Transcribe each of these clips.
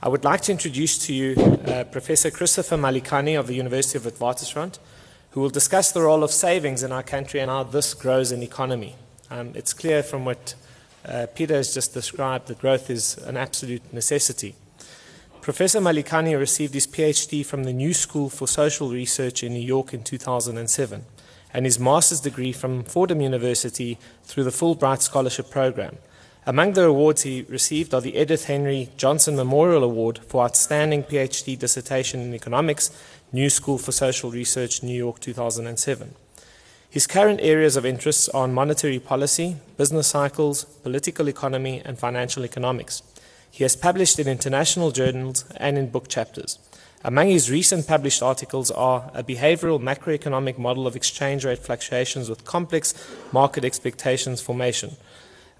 I would like to introduce to you uh, Professor Christopher Malikane of the University of Witwatersrand, who will discuss the role of savings in our country and how this grows an economy. Um, it's clear from what uh, Peter has just described that growth is an absolute necessity. Professor Malikane received his PhD from the New School for Social Research in New York in 2007 and his master's degree from Fordham University through the Fulbright Scholarship Program. Among the awards he received are the Edith Henry Johnson Memorial Award for Outstanding PhD Dissertation in Economics, New School for Social Research, New York 2007. His current areas of interest are monetary policy, business cycles, political economy, and financial economics. He has published in international journals and in book chapters. Among his recent published articles are a behavioral macroeconomic model of exchange rate fluctuations with complex market expectations formation,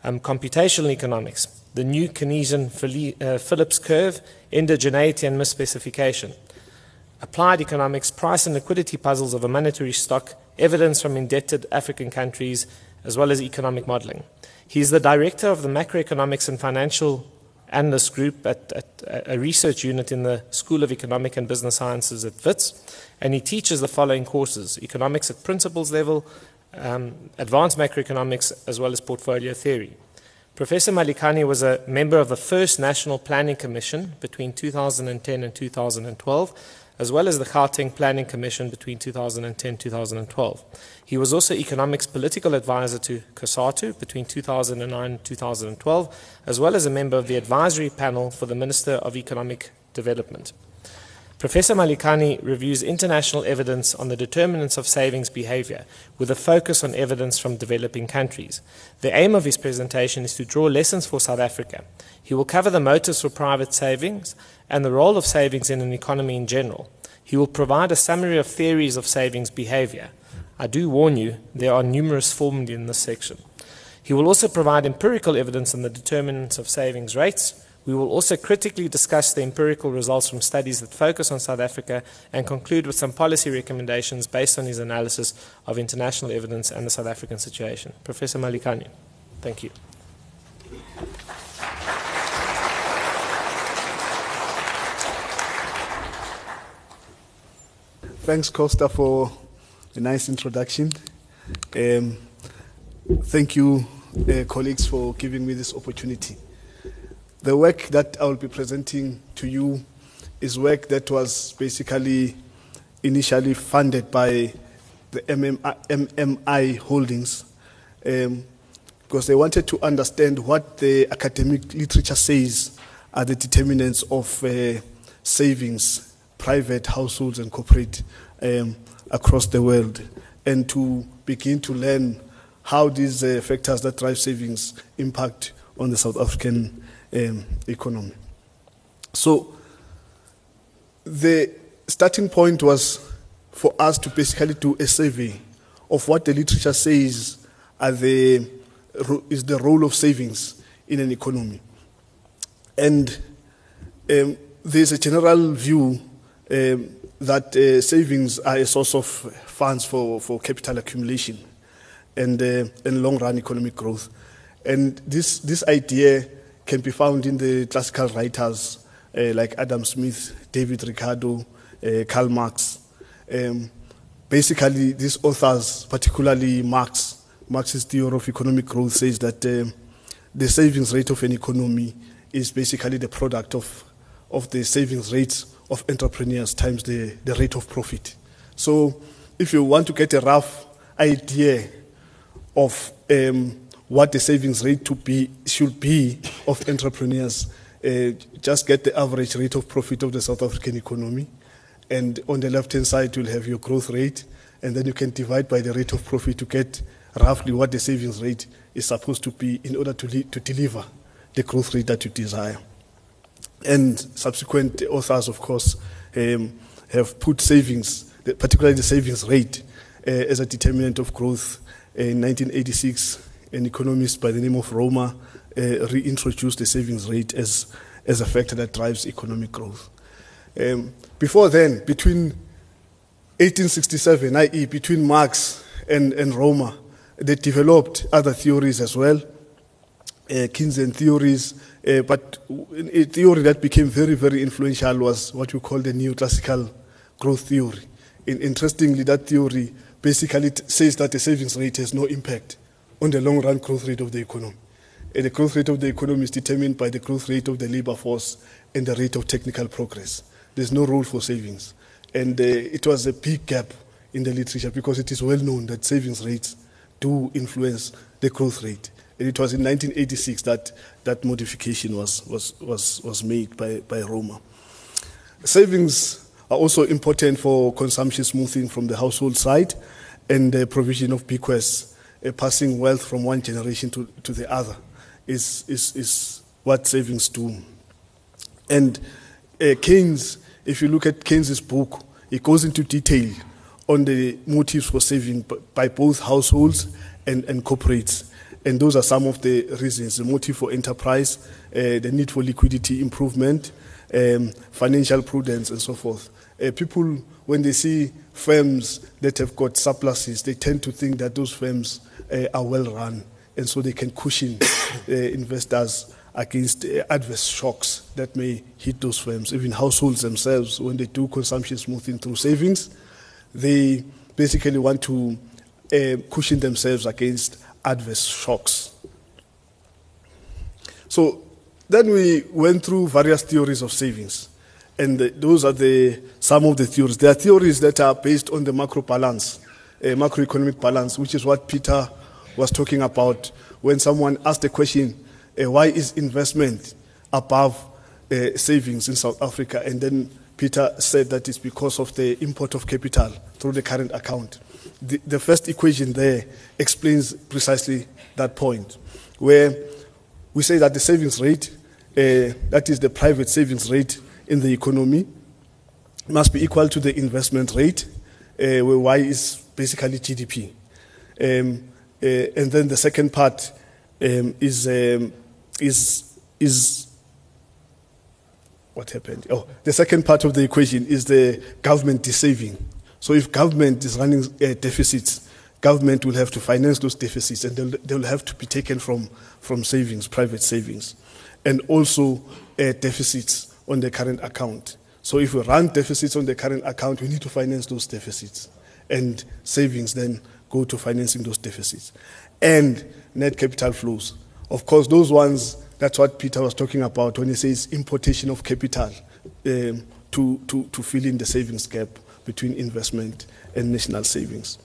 um, computational economics, the new Keynesian uh, Phillips curve, endogeneity and misspecification, applied economics, price and liquidity puzzles of a monetary stock, evidence from indebted African countries, as well as economic modeling. He is the director of the macroeconomics and financial analyst group at, at, a research unit in the School of Economic and Business Sciences at WITS, and he teaches the following courses economics at principles level, um, advanced macroeconomics, as well as portfolio theory. Professor Malikane was a member of the first National Planning Commission between 2010 and 2012 as well as the Gauteng Planning Commission between 2010 and 2012. He was also economics political advisor to COSATU between 2009 and 2012, as well as a member of the advisory panel for the Minister of Economic Development. Professor Malikane reviews international evidence on the determinants of savings behavior with a focus on evidence from developing countries. The aim of his presentation is to draw lessons for South Africa. He will cover the motives for private savings and the role of savings in an economy in general. He will provide a summary of theories of savings behavior. I do warn you, there are numerous formed in this section. He will also provide empirical evidence on the determinants of savings rates we will also critically discuss the empirical results from studies that focus on South Africa and conclude with some policy recommendations based on his analysis of international evidence and the South African situation. Professor Malikane, thank you. Thanks, Costa, for a nice introduction. Um, thank you, uh, colleagues, for giving me this opportunity. The work that I will be presenting to you is work that was basically initially funded by the MMI, Holdings um, because they wanted to understand what the academic literature says are the determinants of uh, savings, private households and corporate um, across the world, and to begin to learn how these uh, factors that drive savings impact on the South African um, economy. So the starting point was for us to basically do a survey of what the literature says the, is the role of savings in an economy. And um, there's a general view um, that uh, savings are a source of funds for, for capital accumulation and, uh, and long run economic growth. And this, this idea can be found in the classical writers uh, like Adam Smith, David Ricardo, uh, Karl Marx. Um, basically, these authors, particularly Marx, Marx's theory of economic growth says that uh, the savings rate of an economy is basically the product of, of the savings rates of entrepreneurs times the, the rate of profit. So, if you want to get a rough idea of um, what the savings rate to be should be of entrepreneurs. Uh, just get the average rate of profit of the South African economy, and on the left hand side you'll have your growth rate, and then you can divide by the rate of profit to get roughly what the savings rate is supposed to be in order to to deliver the growth rate that you desire. And subsequent authors, of course, um, have put savings, particularly the savings rate, uh, as a determinant of growth. In 1986, an economist by the name of Romer uh, reintroduced the savings rate as, as a factor that drives economic growth. Um, before then, between 1867, i.e., between Marx and, and Romer, they developed other theories as well. Keynesian theories, uh, but a theory that became very, very influential was what we call the neoclassical growth theory. In, interestingly, that theory basically says that the savings rate has no impact on the long run growth rate of the economy. And the growth rate of the economy is determined by the growth rate of the labor force and the rate of technical progress. There's no role for savings. And uh, it was a big gap in the literature because it is well known that savings rates do influence the growth rate. And it was in 1986 that that modification was, was, was, was made by, by Romer. Savings are also important for consumption smoothing from the household side and the provision of bequests, passing wealth from one generation to, to the other is, is, is what savings do. And uh, Keynes, if you look at Keynes's book, it goes into detail on the motives for saving by both households and, and corporates. And those are some of the reasons the motive for enterprise, uh, the need for liquidity improvement, um, financial prudence, and so forth. Uh, people, when they see firms that have got surpluses, they tend to think that those firms uh, are well run, and so they can cushion uh, investors against uh, adverse shocks that may hit those firms. Even households themselves, when they do consumption smoothing through savings, they basically want to uh, cushion themselves against adverse shocks. So then we went through various theories of savings. And the, those are the, some of the theories. There are theories that are based on the macro balance, uh, macroeconomic balance, which is what Peter was talking about when someone asked the question, uh, why is investment above uh, savings in South Africa? And then Peter said that it's because of the import of capital through the current account. The, the first equation there explains precisely that point, where we say that the savings rate, that is the private savings rate, in the economy must be equal to the investment rate, uh, where Y is basically GDP. Um, uh, and then the second part um, is, um, is, is what happened? Oh, the second part of the equation is the government is saving. So if government is running uh, deficits, government will have to finance those deficits and they'll, they'll have to be taken from, from savings, private savings. And also uh, deficits on the current account. So if we run deficits on the current account, we need to finance those deficits. And savings then go to financing those deficits. And net capital flows. Of course, those ones, that's what Peter was talking about when he says importation of capital um, to, to, to fill in the savings gap between investment and national savings.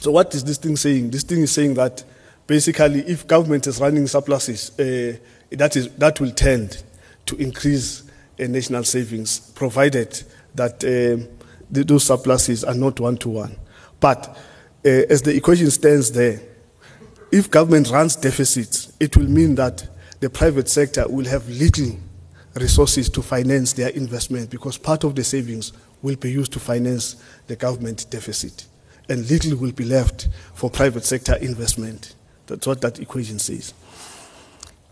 So, what is this thing saying? This thing is saying that basically, if government is running surpluses, uh, that, is, that will tend to increase uh, national savings, provided that uh, those surpluses are not one to one. But uh, as the equation stands there, if government runs deficits, it will mean that the private sector will have little resources to finance their investment because part of the savings will be used to finance the government deficit and little will be left for private sector investment. That's what that equation says.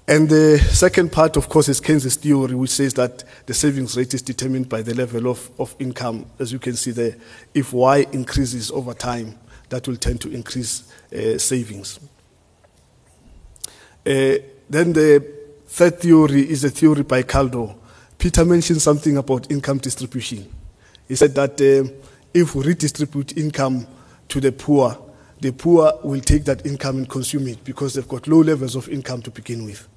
And the second part, of course, is Keynes' theory, which says that the savings rate is determined by the level of, of income. As you can see there, if Y increases over time, that will tend to increase uh, savings. Uh, then the third theory is a theory by Kaldor. Peter mentioned something about income distribution. He said that uh, if we redistribute income to the poor, the poor will take that income and consume it because they've got low levels of income to begin with.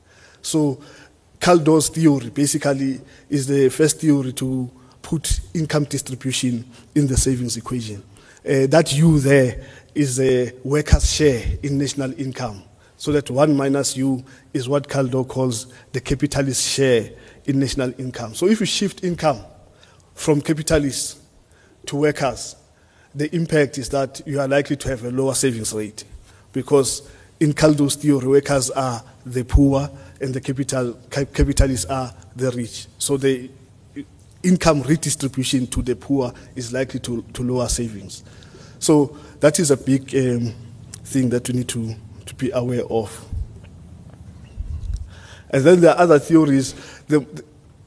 So Kaldor's theory basically is the first theory to put income distribution in the savings equation. Uh, that U there is the worker's share in national income. So that 1 minus U is what Kaldor calls the capitalist share in national income. So if you shift income from capitalists to workers, the impact is that you are likely to have a lower savings rate because in Kaldor's theory, workers are the poor and the capital, capitalists are the rich. So the income redistribution to the poor is likely to, to lower savings. So that is a big um, thing that we need to, to be aware of. And then there are other theories. The,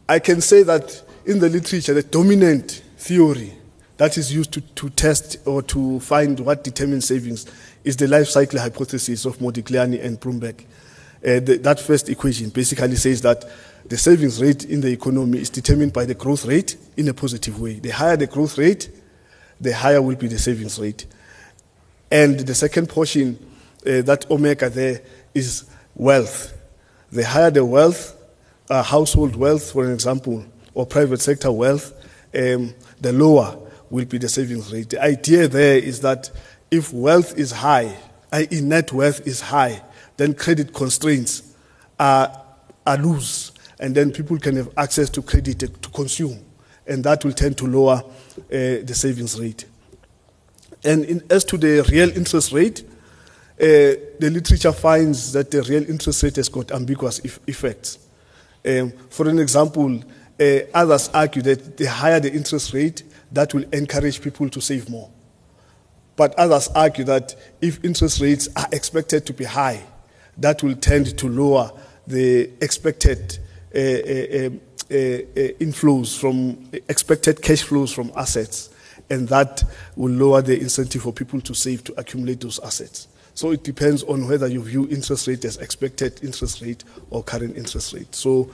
I can say that in the literature, the dominant theory that is used to, to test or to find what determines savings is the life cycle hypothesis of Modigliani and Brumberg. Uh, the, that first equation basically says that the savings rate in the economy is determined by the growth rate in a positive way. The higher the growth rate, the higher will be the savings rate. And the second portion, uh, that omega there, is wealth. The higher the wealth, uh, household wealth, for an example, or private sector wealth, um, the lower will be the savings rate. The idea there is that if wealth is high, i.e., net worth is high, then credit constraints are, are loose, and then people can have access to credit to consume, and that will tend to lower uh, the savings rate. And in, as to the real interest rate, uh, the literature finds that the real interest rate has got ambiguous effects. Um, for an example, uh, others argue that the higher the interest rate, that will encourage people to save more. But others argue that if interest rates are expected to be high, that will tend to lower the expected uh, uh, uh, uh, inflows from expected cash flows from assets, and that will lower the incentive for people to save to accumulate those assets. So it depends on whether you view interest rate as expected interest rate or current interest rate. So,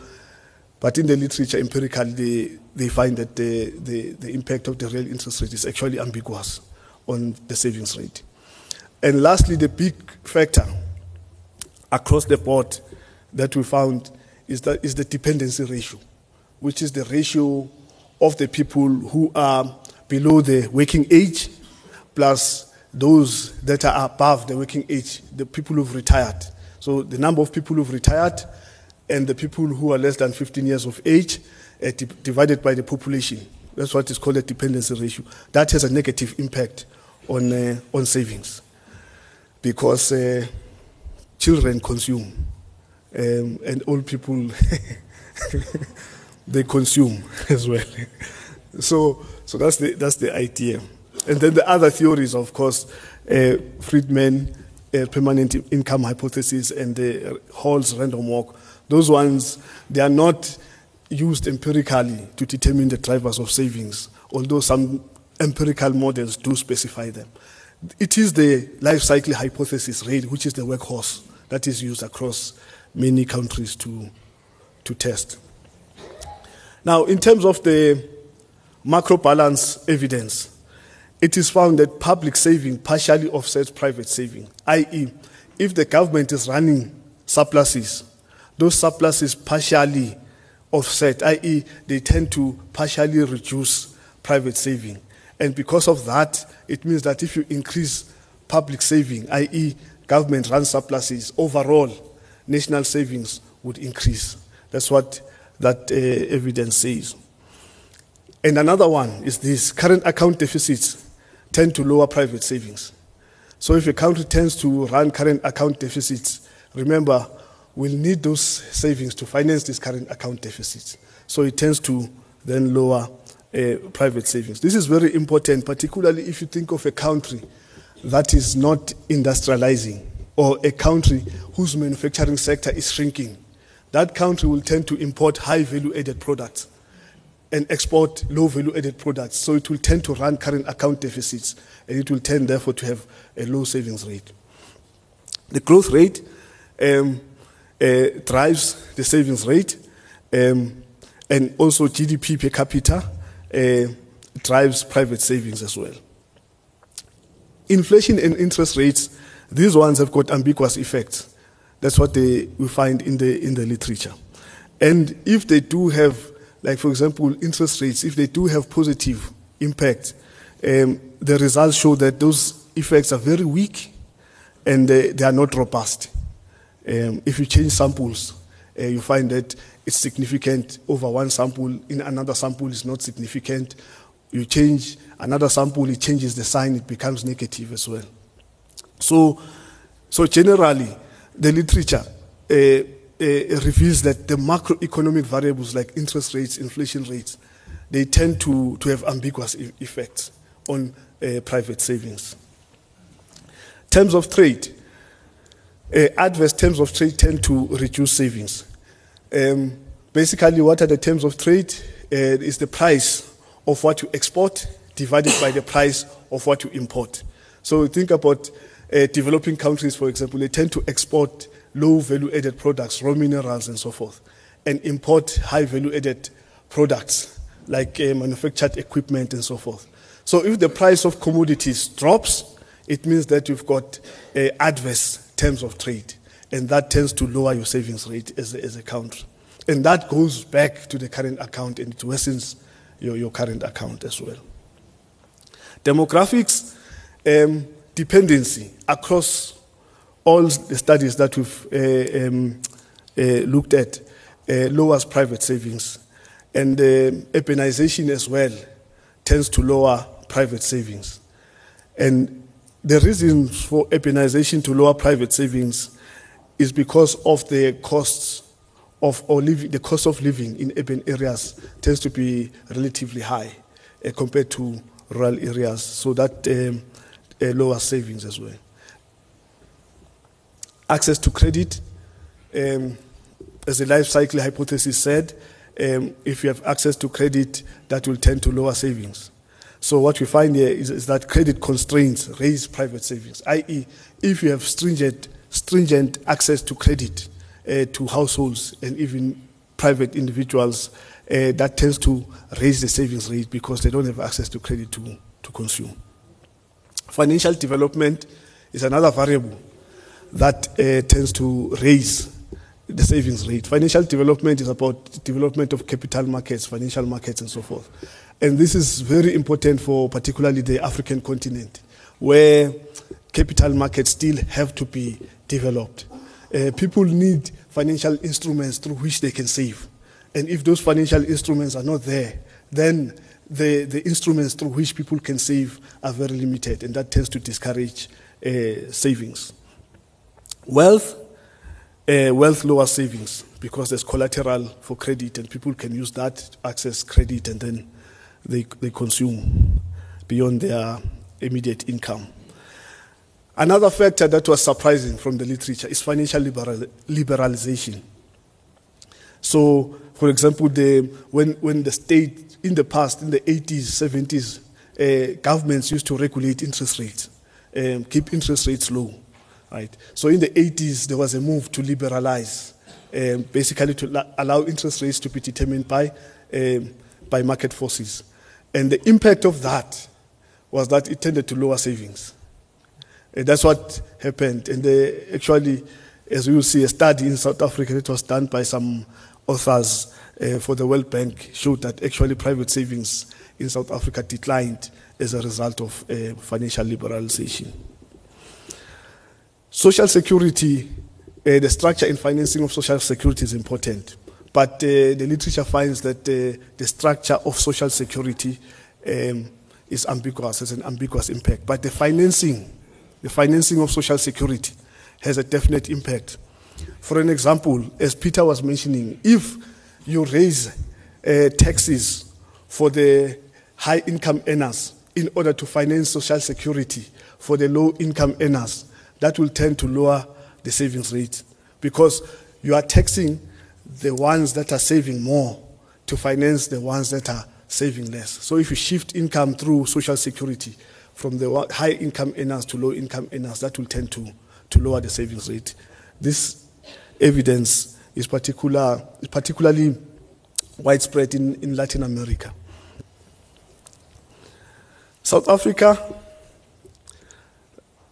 but in the literature, empirically, they, they find that the, the, the impact of the real interest rate is actually ambiguous on the savings rate. And lastly, the big factor across the board that we found is, that, is the dependency ratio, which is the ratio of the people who are below the working age plus those that are above the working age, the people who've retired. So the number of people who've retired and the people who are less than 15 years of age uh, di- divided by the population. That's what is called a dependency ratio. That has a negative impact on, uh, on savings because uh, children consume um, and old people they consume as well. so, so that's the, that's the idea. And then the other theories, of course, uh, Friedman uh, permanent income hypothesis and the Hall's random walk, those ones, they are not used empirically to determine the drivers of savings, although some empirical models do specify them. It is the life cycle hypothesis rate, which is the workhorse that is used across many countries to, to test. Now, in terms of the macro balance evidence, it is found that public saving partially offsets private saving, i.e., if the government is running surpluses, those surpluses partially offset, i.e., they tend to partially reduce private saving. And because of that, it means that if you increase public saving, i.e., government run surpluses, overall national savings would increase. That's what that uh, evidence says. And another one is this current account deficits tend to lower private savings. So if a country tends to run current account deficits, remember, we'll need those savings to finance these current account deficits. So it tends to then lower private savings. This is very important, particularly if you think of a country that is not industrializing or a country whose manufacturing sector is shrinking. That country will tend to import high value added products and export low value added products. So it will tend to run current account deficits and it will tend, therefore, to have a low savings rate. The growth rate um, uh, drives the savings rate um, and also GDP per capita uh, drives private savings as well. Inflation and interest rates, these ones have got ambiguous effects. That's what they, we find in the, in the literature. And if they do have like for example, interest rates, if they do have positive impact, um, the results show that those effects are very weak and they, they are not robust. Um, if you change samples, uh, you find that it's significant over one sample, in another sample is not significant. You change another sample, it changes the sign, it becomes negative as well. So, so generally, the literature uh, uh, reveals that the macroeconomic variables like interest rates, inflation rates, they tend to, to have ambiguous e- effects on uh, private savings. Terms of trade. Uh, adverse terms of trade tend to reduce savings. Um, basically, what are the terms of trade? Uh, is the price of what you export divided by the price of what you import. So think about uh, developing countries, for example, they tend to export low value added products, raw minerals, and so forth, and import high value added products like uh, manufactured equipment and so forth. So if the price of commodities drops, it means that you've got uh, adverse terms of trade, and that tends to lower your savings rate as a, as a country. And that goes back to the current account and it worsens your, your current account as well. Demographics, um, dependency across all the studies that we've uh, um, uh, looked at uh, lowers private savings. And urbanization as well tends to lower private savings. And the reasons for urbanization to lower private savings is because of the costs of or living, the cost of living in urban areas tends to be relatively high uh, compared to rural areas, so that um, uh, lowers savings as well. Access to credit, um, as the life cycle hypothesis said, um, if you have access to credit, that will tend to lower savings. So what we find here is, is that credit constraints raise private savings, i.e., if you have stringent, stringent access to credit uh, to households and even private individuals, uh, that tends to raise the savings rate because they don't have access to credit to, to consume. Financial development is another variable that uh, tends to raise the savings rate. Financial development is about development of capital markets, financial markets, and so forth. And this is very important for particularly the African continent, where capital markets still have to be developed. Uh, people need financial instruments through which they can save. And if those financial instruments are not there, then the, the instruments through which people can save are very limited, and that tends to discourage uh, savings. Wealth, uh, wealth lowers savings because there's collateral for credit, and people can use that to access credit, and then they, they consume beyond their immediate income. Another factor that was surprising from the literature is financial liberal, liberalization. So, for example, the, when, when the state, in the past, in the 80s, 70s, uh, governments used to regulate interest rates, um, keep interest rates low. Right? So, in the 80s, there was a move to liberalize, um, basically to allow interest rates to be determined by, um, by market forces. And the impact of that was that it tended to lower savings. And that's what happened. And they actually, as we will see, a study in South Africa that was done by some authors uh, for the World Bank showed that actually private savings in South Africa declined as a result of uh, financial liberalization. Social security, uh, the structure and financing of social security is important, but the literature finds that the structure of social security um, is ambiguous, has an ambiguous impact. But the financing, the financing of social security has a definite impact. For an example, as Peter was mentioning, if you raise uh, taxes for the high income earners in order to finance social security for the low income earners, that will tend to lower the savings rate because you are taxing the ones that are saving more to finance the ones that are saving less. So if you shift income through social security from the high income earners to low income earners, that will tend to, to lower the savings rate. This evidence is particular, particularly widespread in, in Latin America. South Africa,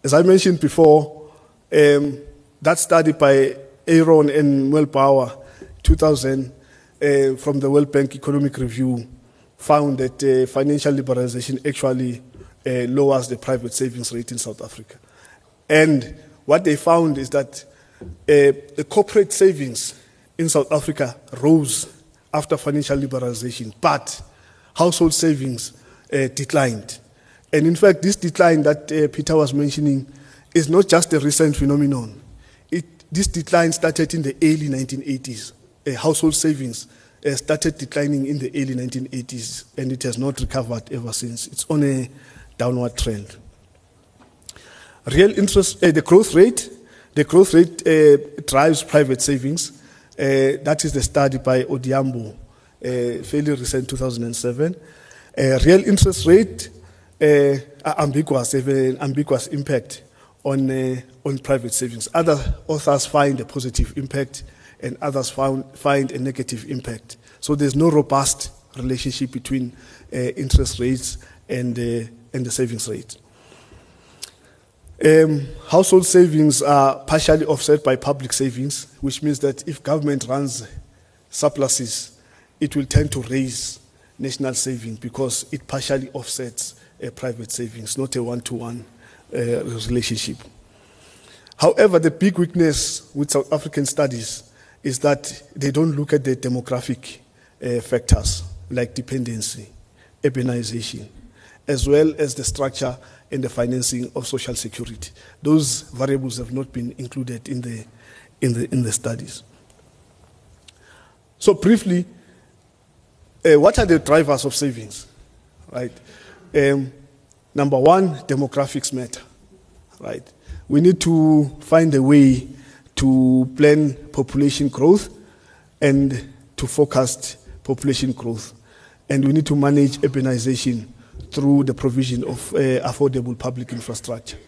as I mentioned before, um, that study by Aron and Muellbauer, 2000, uh, from the World Bank Economic Review, found that uh, financial liberalization actually lowers the private savings rate in South Africa. And what they found is that uh, the corporate savings in South Africa rose after financial liberalization, but household savings uh, declined. And in fact, this decline that uh, Peter was mentioning is not just a recent phenomenon. It, this decline started in the early 1980s. Uh, household savings uh, started declining in the early 1980s, and it has not recovered ever since. It's on a downward trend. Real interest, uh, the growth rate, the growth rate uh, drives private savings. Uh, that is the study by Odhiambo, uh, fairly recent 2007. Uh, real interest rate ambiguous, have an ambiguous impact on, on private savings. Other authors find a positive impact, and others found, find a negative impact. So there's no robust relationship between interest rates and, and the savings rate. Um, household savings are partially offset by public savings, which means that if government runs surpluses, it will tend to raise national savings because it partially offsets private savings, not a one to one relationship. However, the big weakness with South African studies is that they don't look at the demographic uh, factors like dependency, urbanization, as well as the structure and the financing of social security. Those variables have not been included in the, in the, in the studies. So, briefly, uh, what are the drivers of savings? Right? Um, number one, demographics matter. Right? We need to find a way to plan population growth and to forecast population growth. And we need to manage urbanization through the provision of uh, affordable public infrastructure.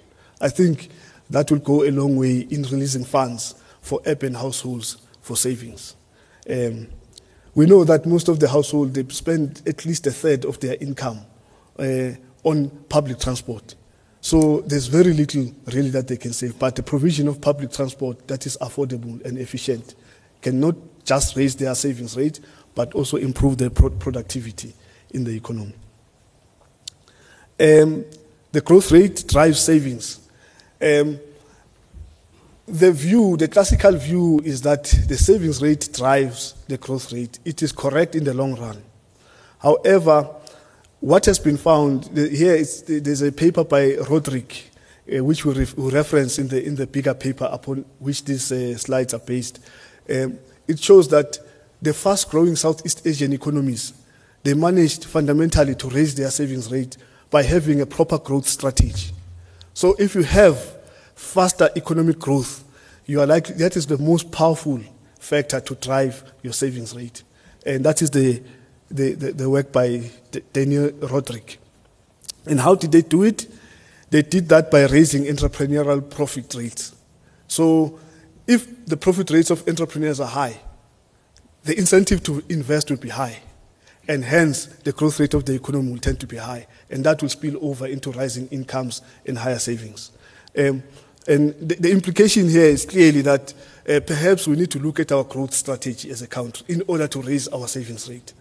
I think that will go a long way in releasing funds for urban households for savings. Um, we know that most of the households they spend at least a third of their income uh, on public transport. So there's very little really that they can save. But the provision of public transport that is affordable and efficient cannot just raise their savings rate, but also improve their pro- productivity in the economy. Um, the growth rate drives savings. Um, the view, the classical view, is that the savings rate drives the growth rate. It is correct in the long run. However, what has been found here is there's a paper by Rodrik, uh, which we, ref, we, reference in the in the bigger paper upon which these uh, slides are based. Um, it shows that the fast-growing Southeast Asian economies they managed fundamentally to raise their savings rate by having a proper growth strategy. So if you have faster economic growth, you are like that is the most powerful factor to drive your savings rate, and that is the the, the, the work by Daniel Rodrik. And how did they do it? They did that by raising entrepreneurial profit rates. So, if the profit rates of entrepreneurs are high, the incentive to invest will be high. And hence, the growth rate of the economy will tend to be high. And that will spill over into rising incomes and higher savings. Um, and the, the, implication here is clearly that uh, perhaps we need to look at our growth strategy as a country in order to raise our savings rate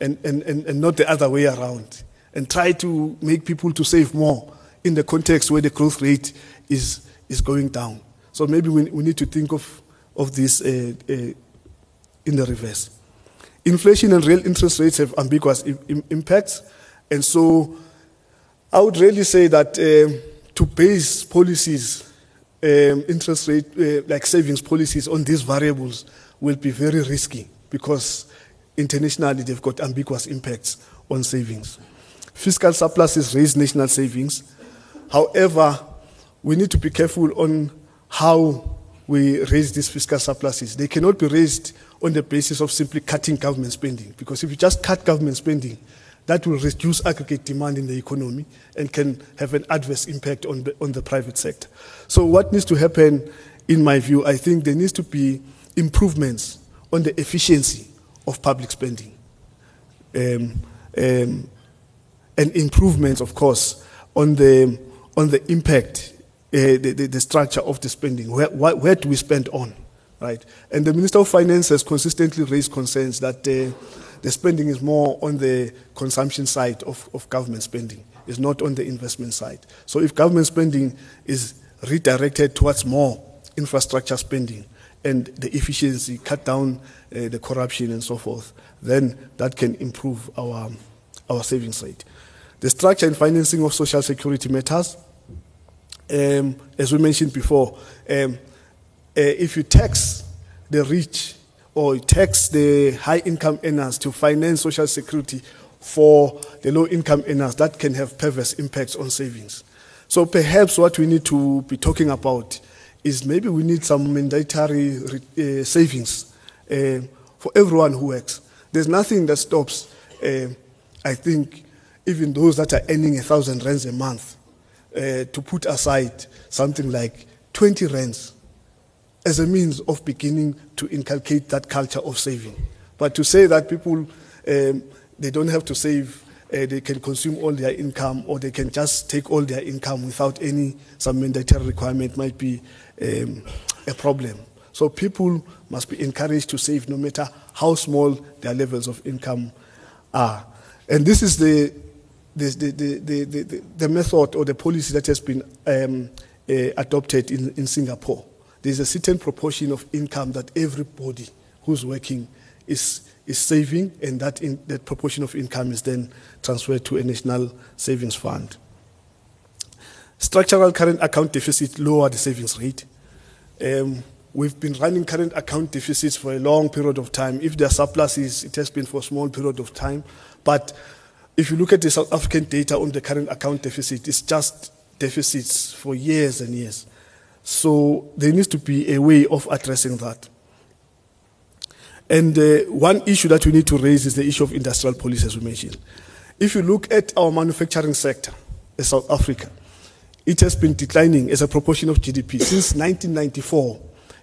and, and, and, and not the other way around. And try to make people to save more in the context where the growth rate is, is going down. So maybe we, we need to think of, of this uh, uh, in the reverse. Inflation and real interest rates have ambiguous Im- impacts. And so I would really say that uh, to base policies, um, interest rate, uh, like savings policies on these variables will be very risky because internationally they've got ambiguous impacts on savings. Fiscal surpluses raise national savings. However, we need to be careful on how we raise these fiscal surpluses. They cannot be raised on the basis of simply cutting government spending, because if you just cut government spending, that will reduce aggregate demand in the economy and can have an adverse impact on the, on the private sector. So, what needs to happen, in my view, I think there needs to be improvements on the efficiency of public spending. Um, um, and improvements, of course, on the, on the impact, the, the, the, structure of the spending. Where, where, where, do we spend on? Right? And the Minister of Finance has consistently raised concerns that uh, the spending is more on the consumption side of, of government spending, it's not on the investment side. So if government spending is redirected towards more infrastructure spending, and the efficiency, cut down uh, the corruption and so forth, then that can improve our, our savings rate. The structure and financing of social security matters. Um, as we mentioned before, um, uh, if you tax the rich or tax the high income earners to finance social security for the low income earners, that can have perverse impacts on savings. So perhaps what we need to be talking about is maybe we need some mandatory uh, savings uh, for everyone who works. There's nothing that stops, uh, I think, even those that are earning a thousand rands a month uh, to put aside something like 20 rands as a means of beginning to inculcate that culture of saving. But to say that people, um, they don't have to save, uh, they can consume all their income or they can just take all their income without any some mandatory requirement might be um, a problem. So people must be encouraged to save no matter how small their levels of income are. And this is the, the, the, the, the, method or the policy that has been um, uh, adopted in, in Singapore. There's a certain proportion of income that everybody who's working is, is saving, and that, in, that proportion of income is then transferred to a national savings fund. Structural current account deficit lower the savings rate. Um, we've been running current account deficits for a long period of time. If there are surpluses, it has been for a small period of time. But if you look at the South African data on the current account deficit, it's just deficits for years and years. So there needs to be a way of addressing that. And uh, one issue that we need to raise is the issue of industrial policy, as we mentioned. If you look at our manufacturing sector in South Africa, it has been declining as a proportion of GDP. Since 1994,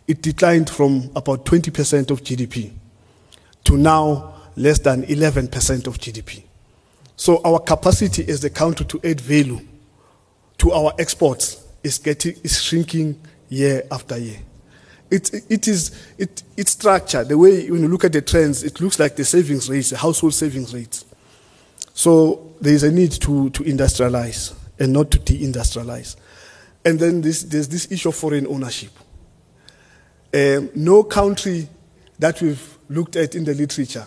it declined from about 20% of GDP to now less than 11% of GDP. So our capacity as a country to add value to our exports is, getting, is shrinking year after year. It, it is it, it's structured. The way when you look at the trends, it looks like the savings rates, the household savings rates. So there is a need to, to industrialize and not to deindustrialize. And then this, there's this issue of foreign ownership. Um, no country that we've looked at in the literature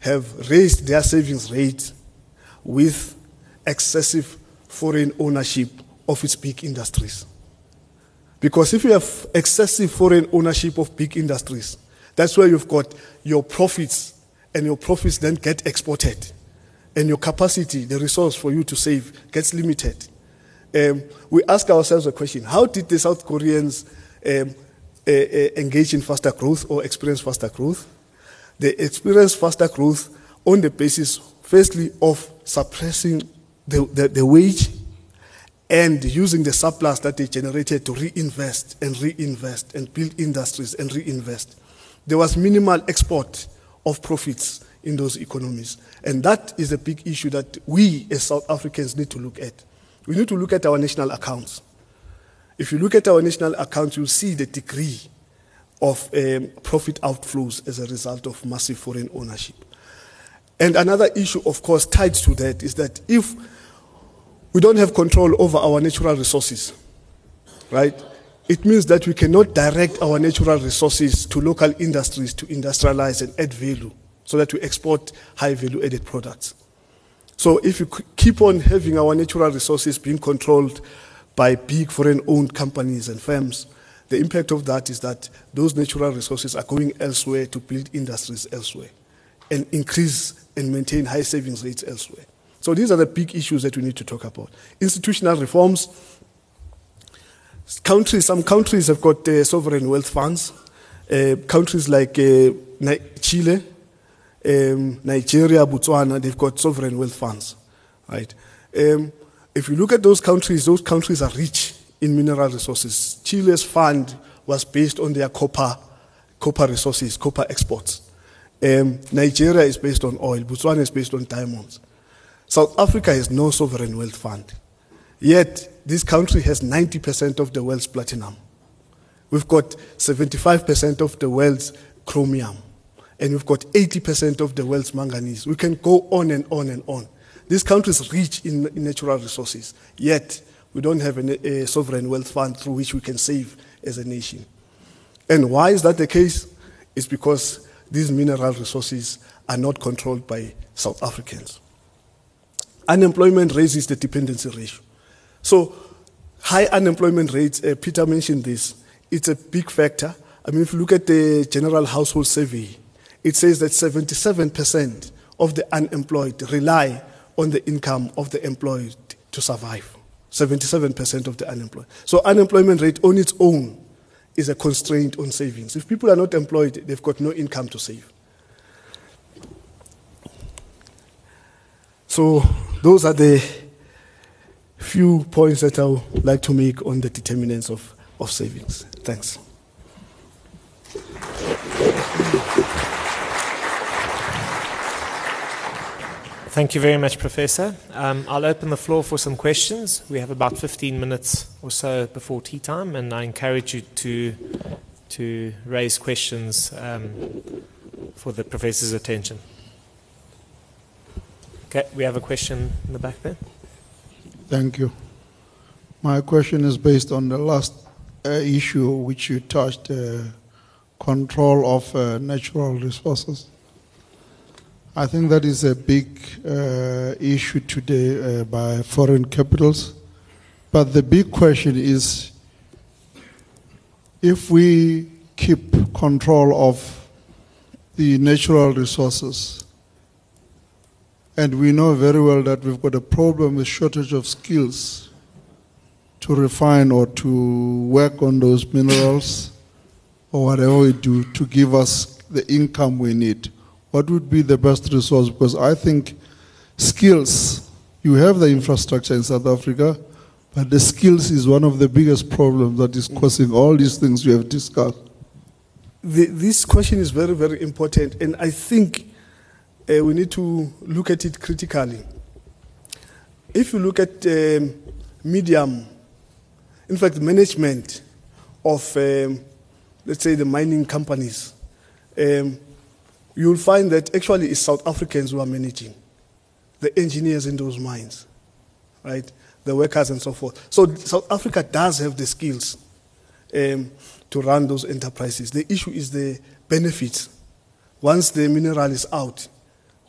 have raised their savings rate with excessive foreign ownership of its big industries. Because if you have excessive foreign ownership of big industries, that's where you've got your profits, and your profits then get exported. And your capacity, the resource for you to save, gets limited. Um, we ask ourselves a question how did the South Koreans um, uh, uh, engage in faster growth or experience faster growth? They experience faster growth on the basis, firstly, of suppressing the, the, the wage and using the surplus that they generated to reinvest and reinvest and build industries and reinvest. There was minimal export of profits in those economies. And that is a big issue that we as South Africans need to look at. We need to look at our national accounts. If you look at our national accounts, you'll see the degree of um, profit outflows as a result of massive foreign ownership. And another issue, of course, tied to that is that if we don't have control over our natural resources, right? It means that we cannot direct our natural resources to local industries to industrialize and add value so that we export high value added products. So if we keep on having our natural resources being controlled by big foreign owned companies and firms, the impact of that is that those natural resources are going elsewhere to build industries elsewhere and increase and maintain high savings rates elsewhere. So these are the big issues that we need to talk about. Institutional reforms. Countries, some countries have got uh, sovereign wealth funds. Uh, countries like uh, Chile, um, Nigeria, Botswana, they've got sovereign wealth funds, right? Um, if you look at those countries, those countries are rich in mineral resources. Chile's fund was based on their copper, copper resources, copper exports. Um, Nigeria is based on oil. Botswana is based on diamonds. South Africa has no sovereign wealth fund. Yet, this country has 90% of the world's platinum. We've got 75% of the world's chromium. And we've got 80% of the world's manganese. We can go on and on and on. This country is rich in, in natural resources. Yet, we don't have a, a sovereign wealth fund through which we can save as a nation. And why is that the case? It's because these mineral resources are not controlled by South Africans. Unemployment raises the dependency ratio. So, high unemployment rates, uh, Peter mentioned this, it's a big factor. I mean, if you look at the General Household Survey, it says that 77% of the unemployed rely on the income of the employed to survive. 77% of the unemployed. So, unemployment rate on its own is a constraint on savings. If people are not employed, they've got no income to save. So, those are the few points that I would like to make on the determinants of of savings. Thanks. Thank you very much, Professor. Um, I'll open the floor for some questions. We have about 15 minutes or so before tea time, and I encourage you to, to raise questions um, for the professor's attention. Okay, we have a question in the back there. Thank you. My question is based on the last uh, issue which you touched uh, control of uh, natural resources. I think that is a big uh, issue today uh, by foreign capitals. But the big question is if we keep control of the natural resources, and we know very well that we've got a problem with shortage of skills to refine or to work on those minerals or whatever we do to give us the income we need what would be the best resource? Because I think skills, you have the infrastructure in South Africa, but the skills is one of the biggest problems that is causing all these things you have discussed. The, this question is very, very important, and I think uh, we need to look at it critically. If you look at um, medium, in fact, management of, um, let's say, the mining companies, um, you'll find that actually it's South Africans who are managing the engineers in those mines, right? The workers and so forth. So South Africa does have the skills um, to run those enterprises. The issue is the benefits. Once the mineral is out,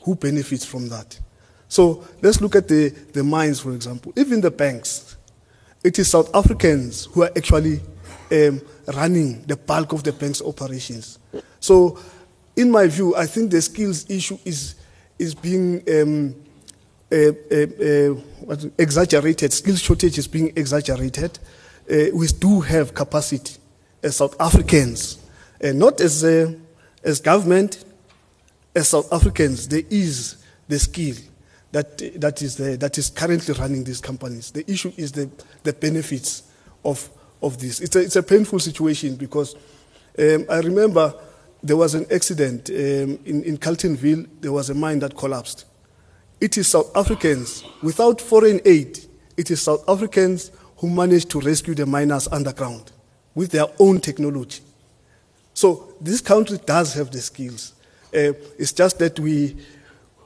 who benefits from that? So let's look at the, the mines, for example. Even the banks, it is South Africans who are actually um, running the bulk of the bank's operations. So in my view, I think the skills issue is, is being um, uh, uh, uh, exaggerated. Skills shortage is being exaggerated. Uh, we do have capacity as South Africans, not as, uh, as government, as South Africans. There is the skill that, that, is there, that is currently running these companies. The issue is the, the benefits of, of this. It's a, it's a painful situation because um, I remember there was an accident um, in, in Carletonville. There was a mine that collapsed. It is South Africans, without foreign aid, it is South Africans who managed to rescue the miners underground with their own technology. So this country does have the skills. Uh, it's just that we,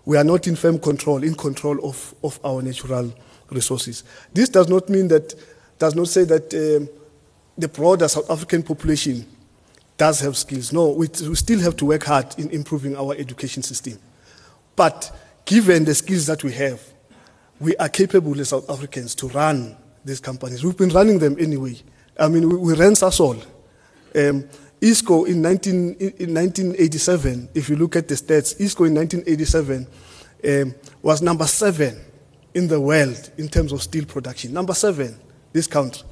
we are not in firm control, in control of, of our natural resources. This does not mean that, does not say that um, the broader South African population does have skills. No, we, we still have to work hard in improving our education system. But given the skills that we have, we are capable as South Africans to run these companies. We've been running them anyway. I mean, we, we ran Sasol. Um, ISCOR in, 19, in 1987, if you look at the stats, ISCOR in 1987 um, was number seven in the world in terms of steel production. Number seven, this country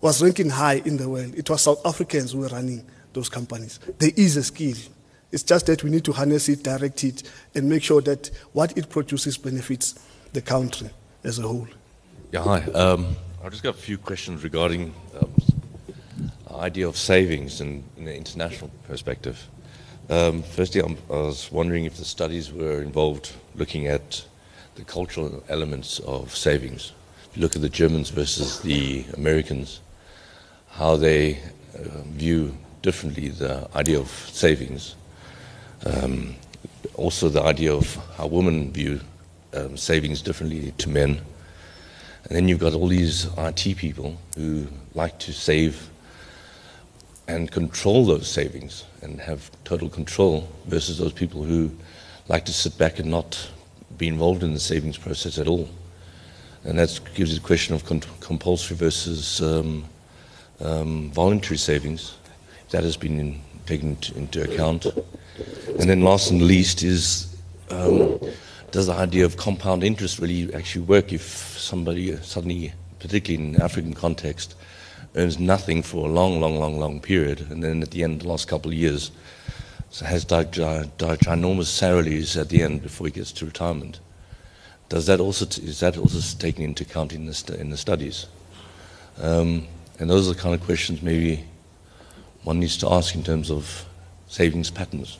was ranking high in the world. It was South Africans who were running those companies. There is a skill. It's just that we need to harness it, direct it, and make sure that what it produces benefits the country as a whole. Yeah, hi. Um, I've just got a few questions regarding um, the idea of savings in, in the international perspective. Um, firstly, I'm, i was wondering if the studies were involved looking at the cultural elements of savings. If you look at the Germans versus the Americans, how they uh, view differently the idea of savings. Um, also, the idea of how women view um, savings differently to men. And then you've got all these IT people who like to save and control those savings and have total control versus those people who like to sit back and not be involved in the savings process at all. And that gives you the question of compulsory versus um, um, voluntary savings. That has been in, taken into account. And then last and least is um, does the idea of compound interest really actually work if somebody suddenly, particularly in an African context, earns nothing for a long, long, long, long period, and then at the end, the last couple of years, has ginormous salaries at the end before he gets to retirement. Does that also is that also taken into account in the, in the studies? Um, And those are the kind of questions maybe one needs to ask in terms of savings patterns.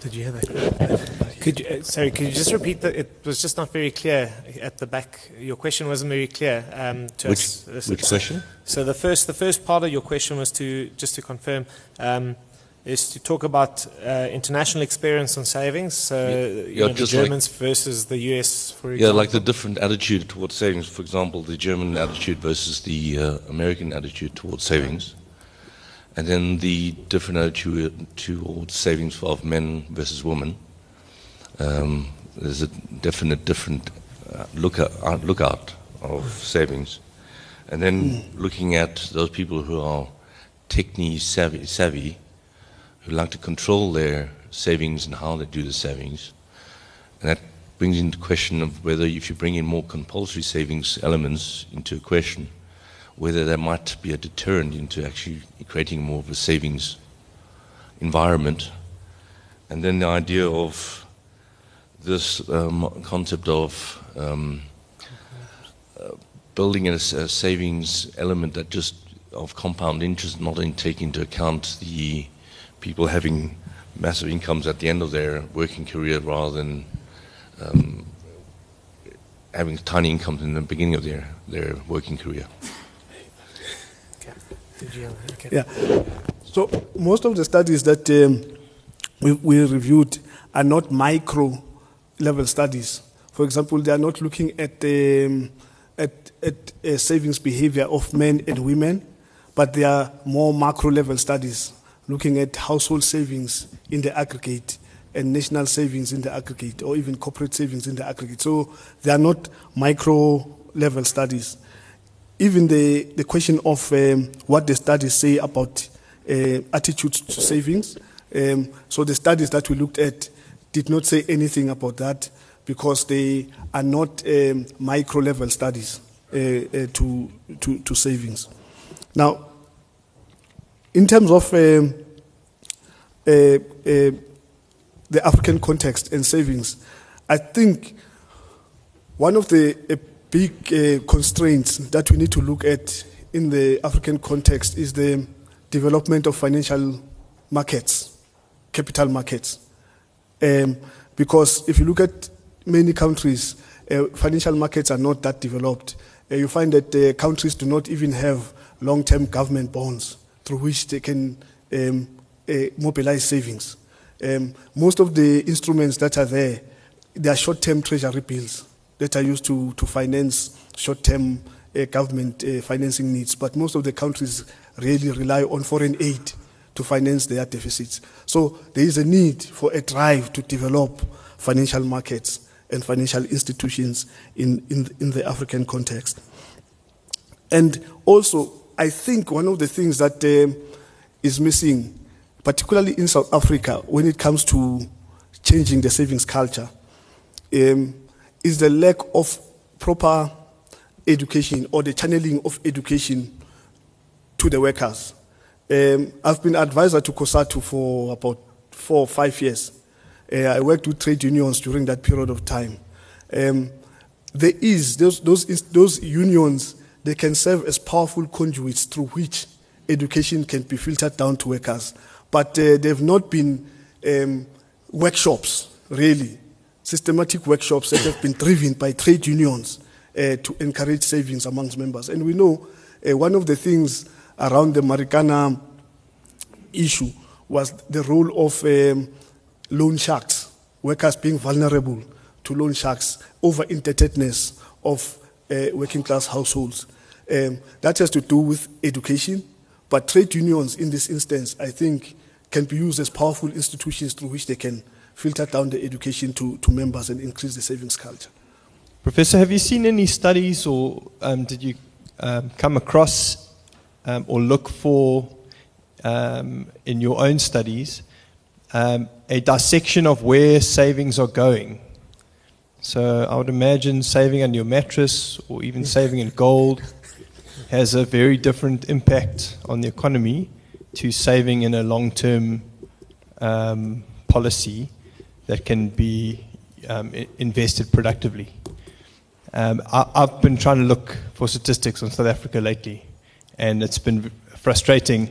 Did you hear that? Could you, uh, sorry, could you just repeat that? It was just not very clear at the back. Your question wasn't very clear um, to Which, us. which question? So the first, the first part of your question was to just to confirm um, is to talk about uh, international experience on savings. So you yeah, know, the just like- Germans versus the US, for Yeah, example. like the different attitude towards savings. For example, the German attitude versus the uh, American attitude towards savings. And then the different attitude towards savings of men versus women. Um, there's a definite different uh, look at, uh, lookout of savings. And then looking at those people who are technique savvy, savvy, who like to control their savings and how they do the savings. And that brings into question of whether if you bring in more compulsory savings elements into a question, whether there might be a deterrent into actually creating more of a savings environment. And then the idea of this um, concept of um, uh, building in a, savings element that just of compound interest, not in taking into account the people having massive incomes at the end of their working career rather than um, having tiny incomes in the beginning of their, their working career. Okay. Yeah. So most of the studies that um, we, we reviewed are not micro level studies. For example, they are not looking at um, at, at uh, savings behavior of men and women, but they are more macro level studies looking at household savings in the aggregate and national savings in the aggregate or even corporate savings in the aggregate. So they are not micro level studies even the, the question of um, what the studies say about uh, attitudes to savings. Um, so the studies that we looked at did not say anything about that because they are not um, micro level studies uh, uh, to, to, to savings. Now, in terms of um, uh, uh, the African context and savings, I think one of the big uh, constraints that we need to look at in the African context is the development of financial markets, capital markets. Um, because if you look at many countries, uh, financial markets are not that developed. Uh, you find that uh, countries do not even have long term government bonds through which they can um, uh, mobilize savings. Um, most of the instruments that are there, they are short term treasury bills that are used to, to finance short term uh, government uh, financing needs. But most of the countries really rely on foreign aid to finance their deficits. So there is a need for a drive to develop financial markets and financial institutions in, in, in the African context. And also, I think one of the things that um, is missing, particularly in South Africa, when it comes to changing the savings culture, um, is the lack of proper education or the channeling of education to the workers. Um, I've been advisor to COSATU for about four or five years. Uh, I worked with trade unions during that period of time. Um, there is those, those, those unions, they can serve as powerful conduits through which education can be filtered down to workers. But uh, they've not been um, workshops, really, systematic workshops that have been driven by trade unions uh, to encourage savings amongst members. And we know uh, one of the things around the Marikana issue was the role of um, loan sharks, workers being vulnerable to loan sharks, over indebtedness of working class households. Um, that has to do with education, but trade unions in this instance, I think, can be used as powerful institutions through which they can filter down the education to, to members and increase the savings culture. Professor, have you seen any studies or um, did you um, come across um, or look for um, in your own studies um, a dissection of where savings are going? So I would imagine saving on your mattress or even saving in gold has a very different impact on the economy to saving in a long term um, policy that can be um, invested productively. Um, I, I've been trying to look for statistics on South Africa lately, and it's been frustrating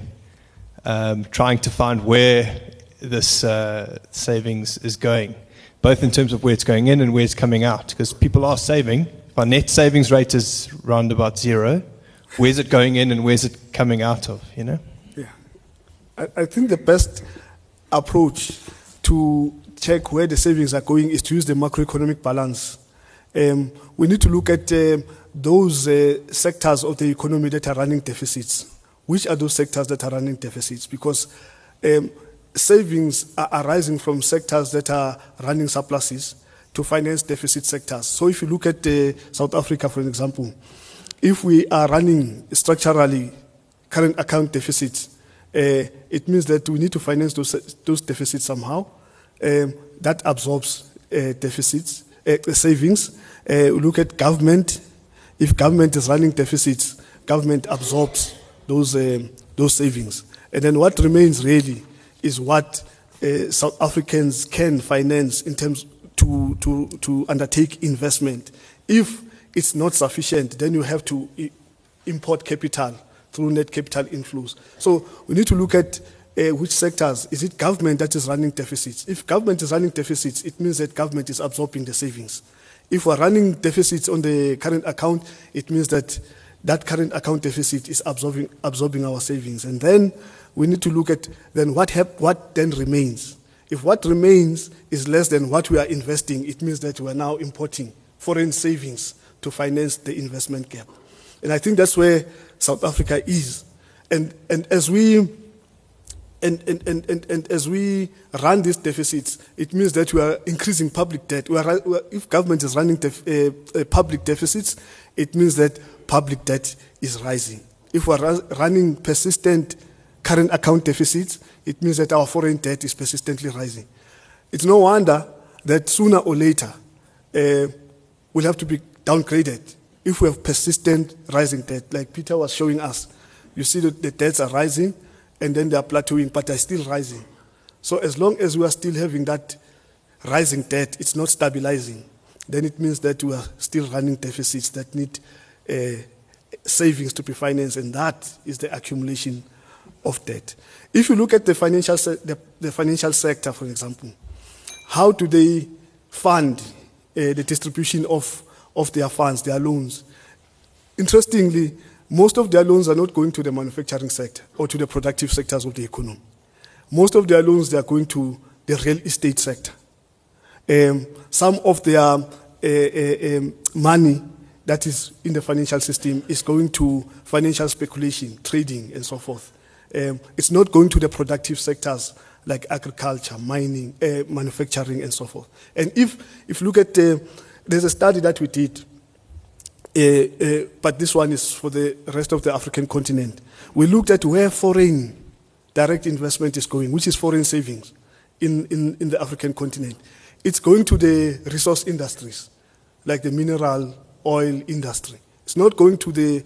um, trying to find where this uh, savings is going, both in terms of where it's going in and where it's coming out. Because people are saving. If our net savings rate is round about zero, where's it going in and where's it coming out of? You know. Yeah. I, I think the best approach to check where the savings are going is to use the macroeconomic balance. Um, we need to look at um, those uh, sectors of the economy that are running deficits. Which are those sectors that are running deficits? Because um, savings are arising from sectors that are running surpluses to finance deficit sectors. So if you look at uh, South Africa, for example, if we are running structurally current account deficits, uh, it means that we need to finance those, those deficits somehow. Um, that absorbs uh, deficits, uh, savings. Uh, look at government. If government is running deficits, government absorbs those, um, those savings. And then what remains really is what uh, South Africans can finance in terms to, to, to undertake investment. If it's not sufficient, then you have to import capital through net capital inflows. So we need to look at uh, which sectors. Is it government that is running deficits? If government is running deficits, it means that government is absorbing the savings. If we're running deficits on the current account, it means that that current account deficit is absorbing, absorbing our savings. And then we need to look at then what, hap- what then remains. If what remains is less than what we are investing, it means that we are now importing foreign savings to finance the investment gap. And I think that's where South Africa is. And, and as we and, and, and, and, and as we run these deficits, it means that we are increasing public debt. We are, if government is running def, uh, uh, public deficits, it means that public debt is rising. If we are running persistent current account deficits, it means that our foreign debt is persistently rising. It's no wonder that sooner or later uh, we'll have to be downgraded if we have persistent rising debt, like Peter was showing us. You see that the debts are rising and then they are plateauing, but they're still rising. So as long as we are still having that rising debt, it's not stabilizing, then it means that we are still running deficits that need uh, savings to be financed, and that is the accumulation of debt. If you look at the financial, se- the, the financial sector, for example, how do they fund uh, the distribution of, of their funds, their loans? Interestingly, most of their loans are not going to the manufacturing sector or to the productive sectors of the economy. Most of their loans they are going to the real estate sector. Um, some of their uh, uh, um, money that is in the financial system is going to financial speculation, trading, and so forth. Um, it's not going to the productive sectors like agriculture, mining, uh, manufacturing, and so forth. And if, if you look at, uh, there's a study that we did, uh, uh, but this one is for the rest of the African continent. We looked at where foreign direct investment is going, which is foreign savings in, in, in the African continent. It's going to the resource industries, like the mineral oil industry. It's not going to the,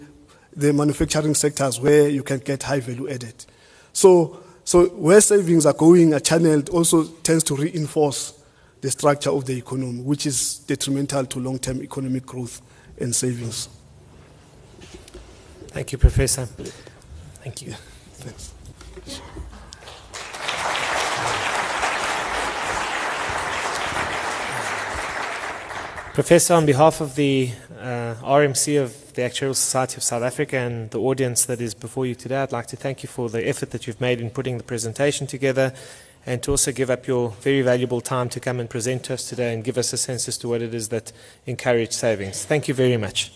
the manufacturing sectors where you can get high value added. So, so where savings are going are channeled also tends to reinforce the structure of the economy, which is detrimental to long term economic growth and savings. Thank you, Professor. Thank you. Thanks. Professor, on behalf of the uh, RMC of the Actuarial Society of South Africa and the audience that is before you today, I'd like to thank you for the effort that you've made in putting the presentation together and to also give up your very valuable time to come and present to us today and give us a sense as to what it is that encourage savings. Thank you very much.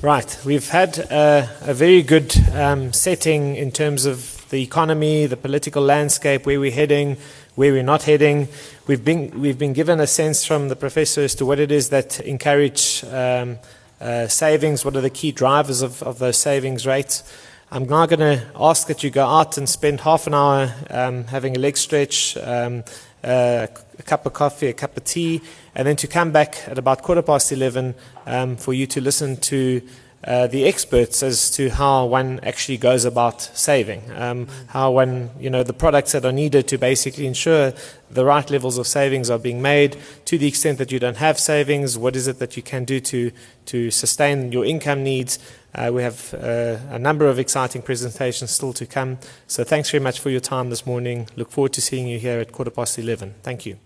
Right, we've had a, a very good um, setting in terms of the economy, the political landscape, where we're heading, where we're not heading. We've been, we've been given a sense from the professor as to what it is that encourage um, uh, savings, what are the key drivers of, of those savings rates. I'm now going to ask that you go out and spend half an hour um, having a leg stretch, um, uh, a cup of coffee, a cup of tea, and then to come back at about quarter past 11 um, for you to listen to uh, the experts as to how one actually goes about saving, um, how one, you know, the products that are needed to basically ensure the right levels of savings are being made. To the extent that you don't have savings, what is it that you can do to, to sustain your income needs? Uh, we have uh, a number of exciting presentations still to come. So thanks very much for your time this morning. Look forward to seeing you here at quarter past 11. Thank you.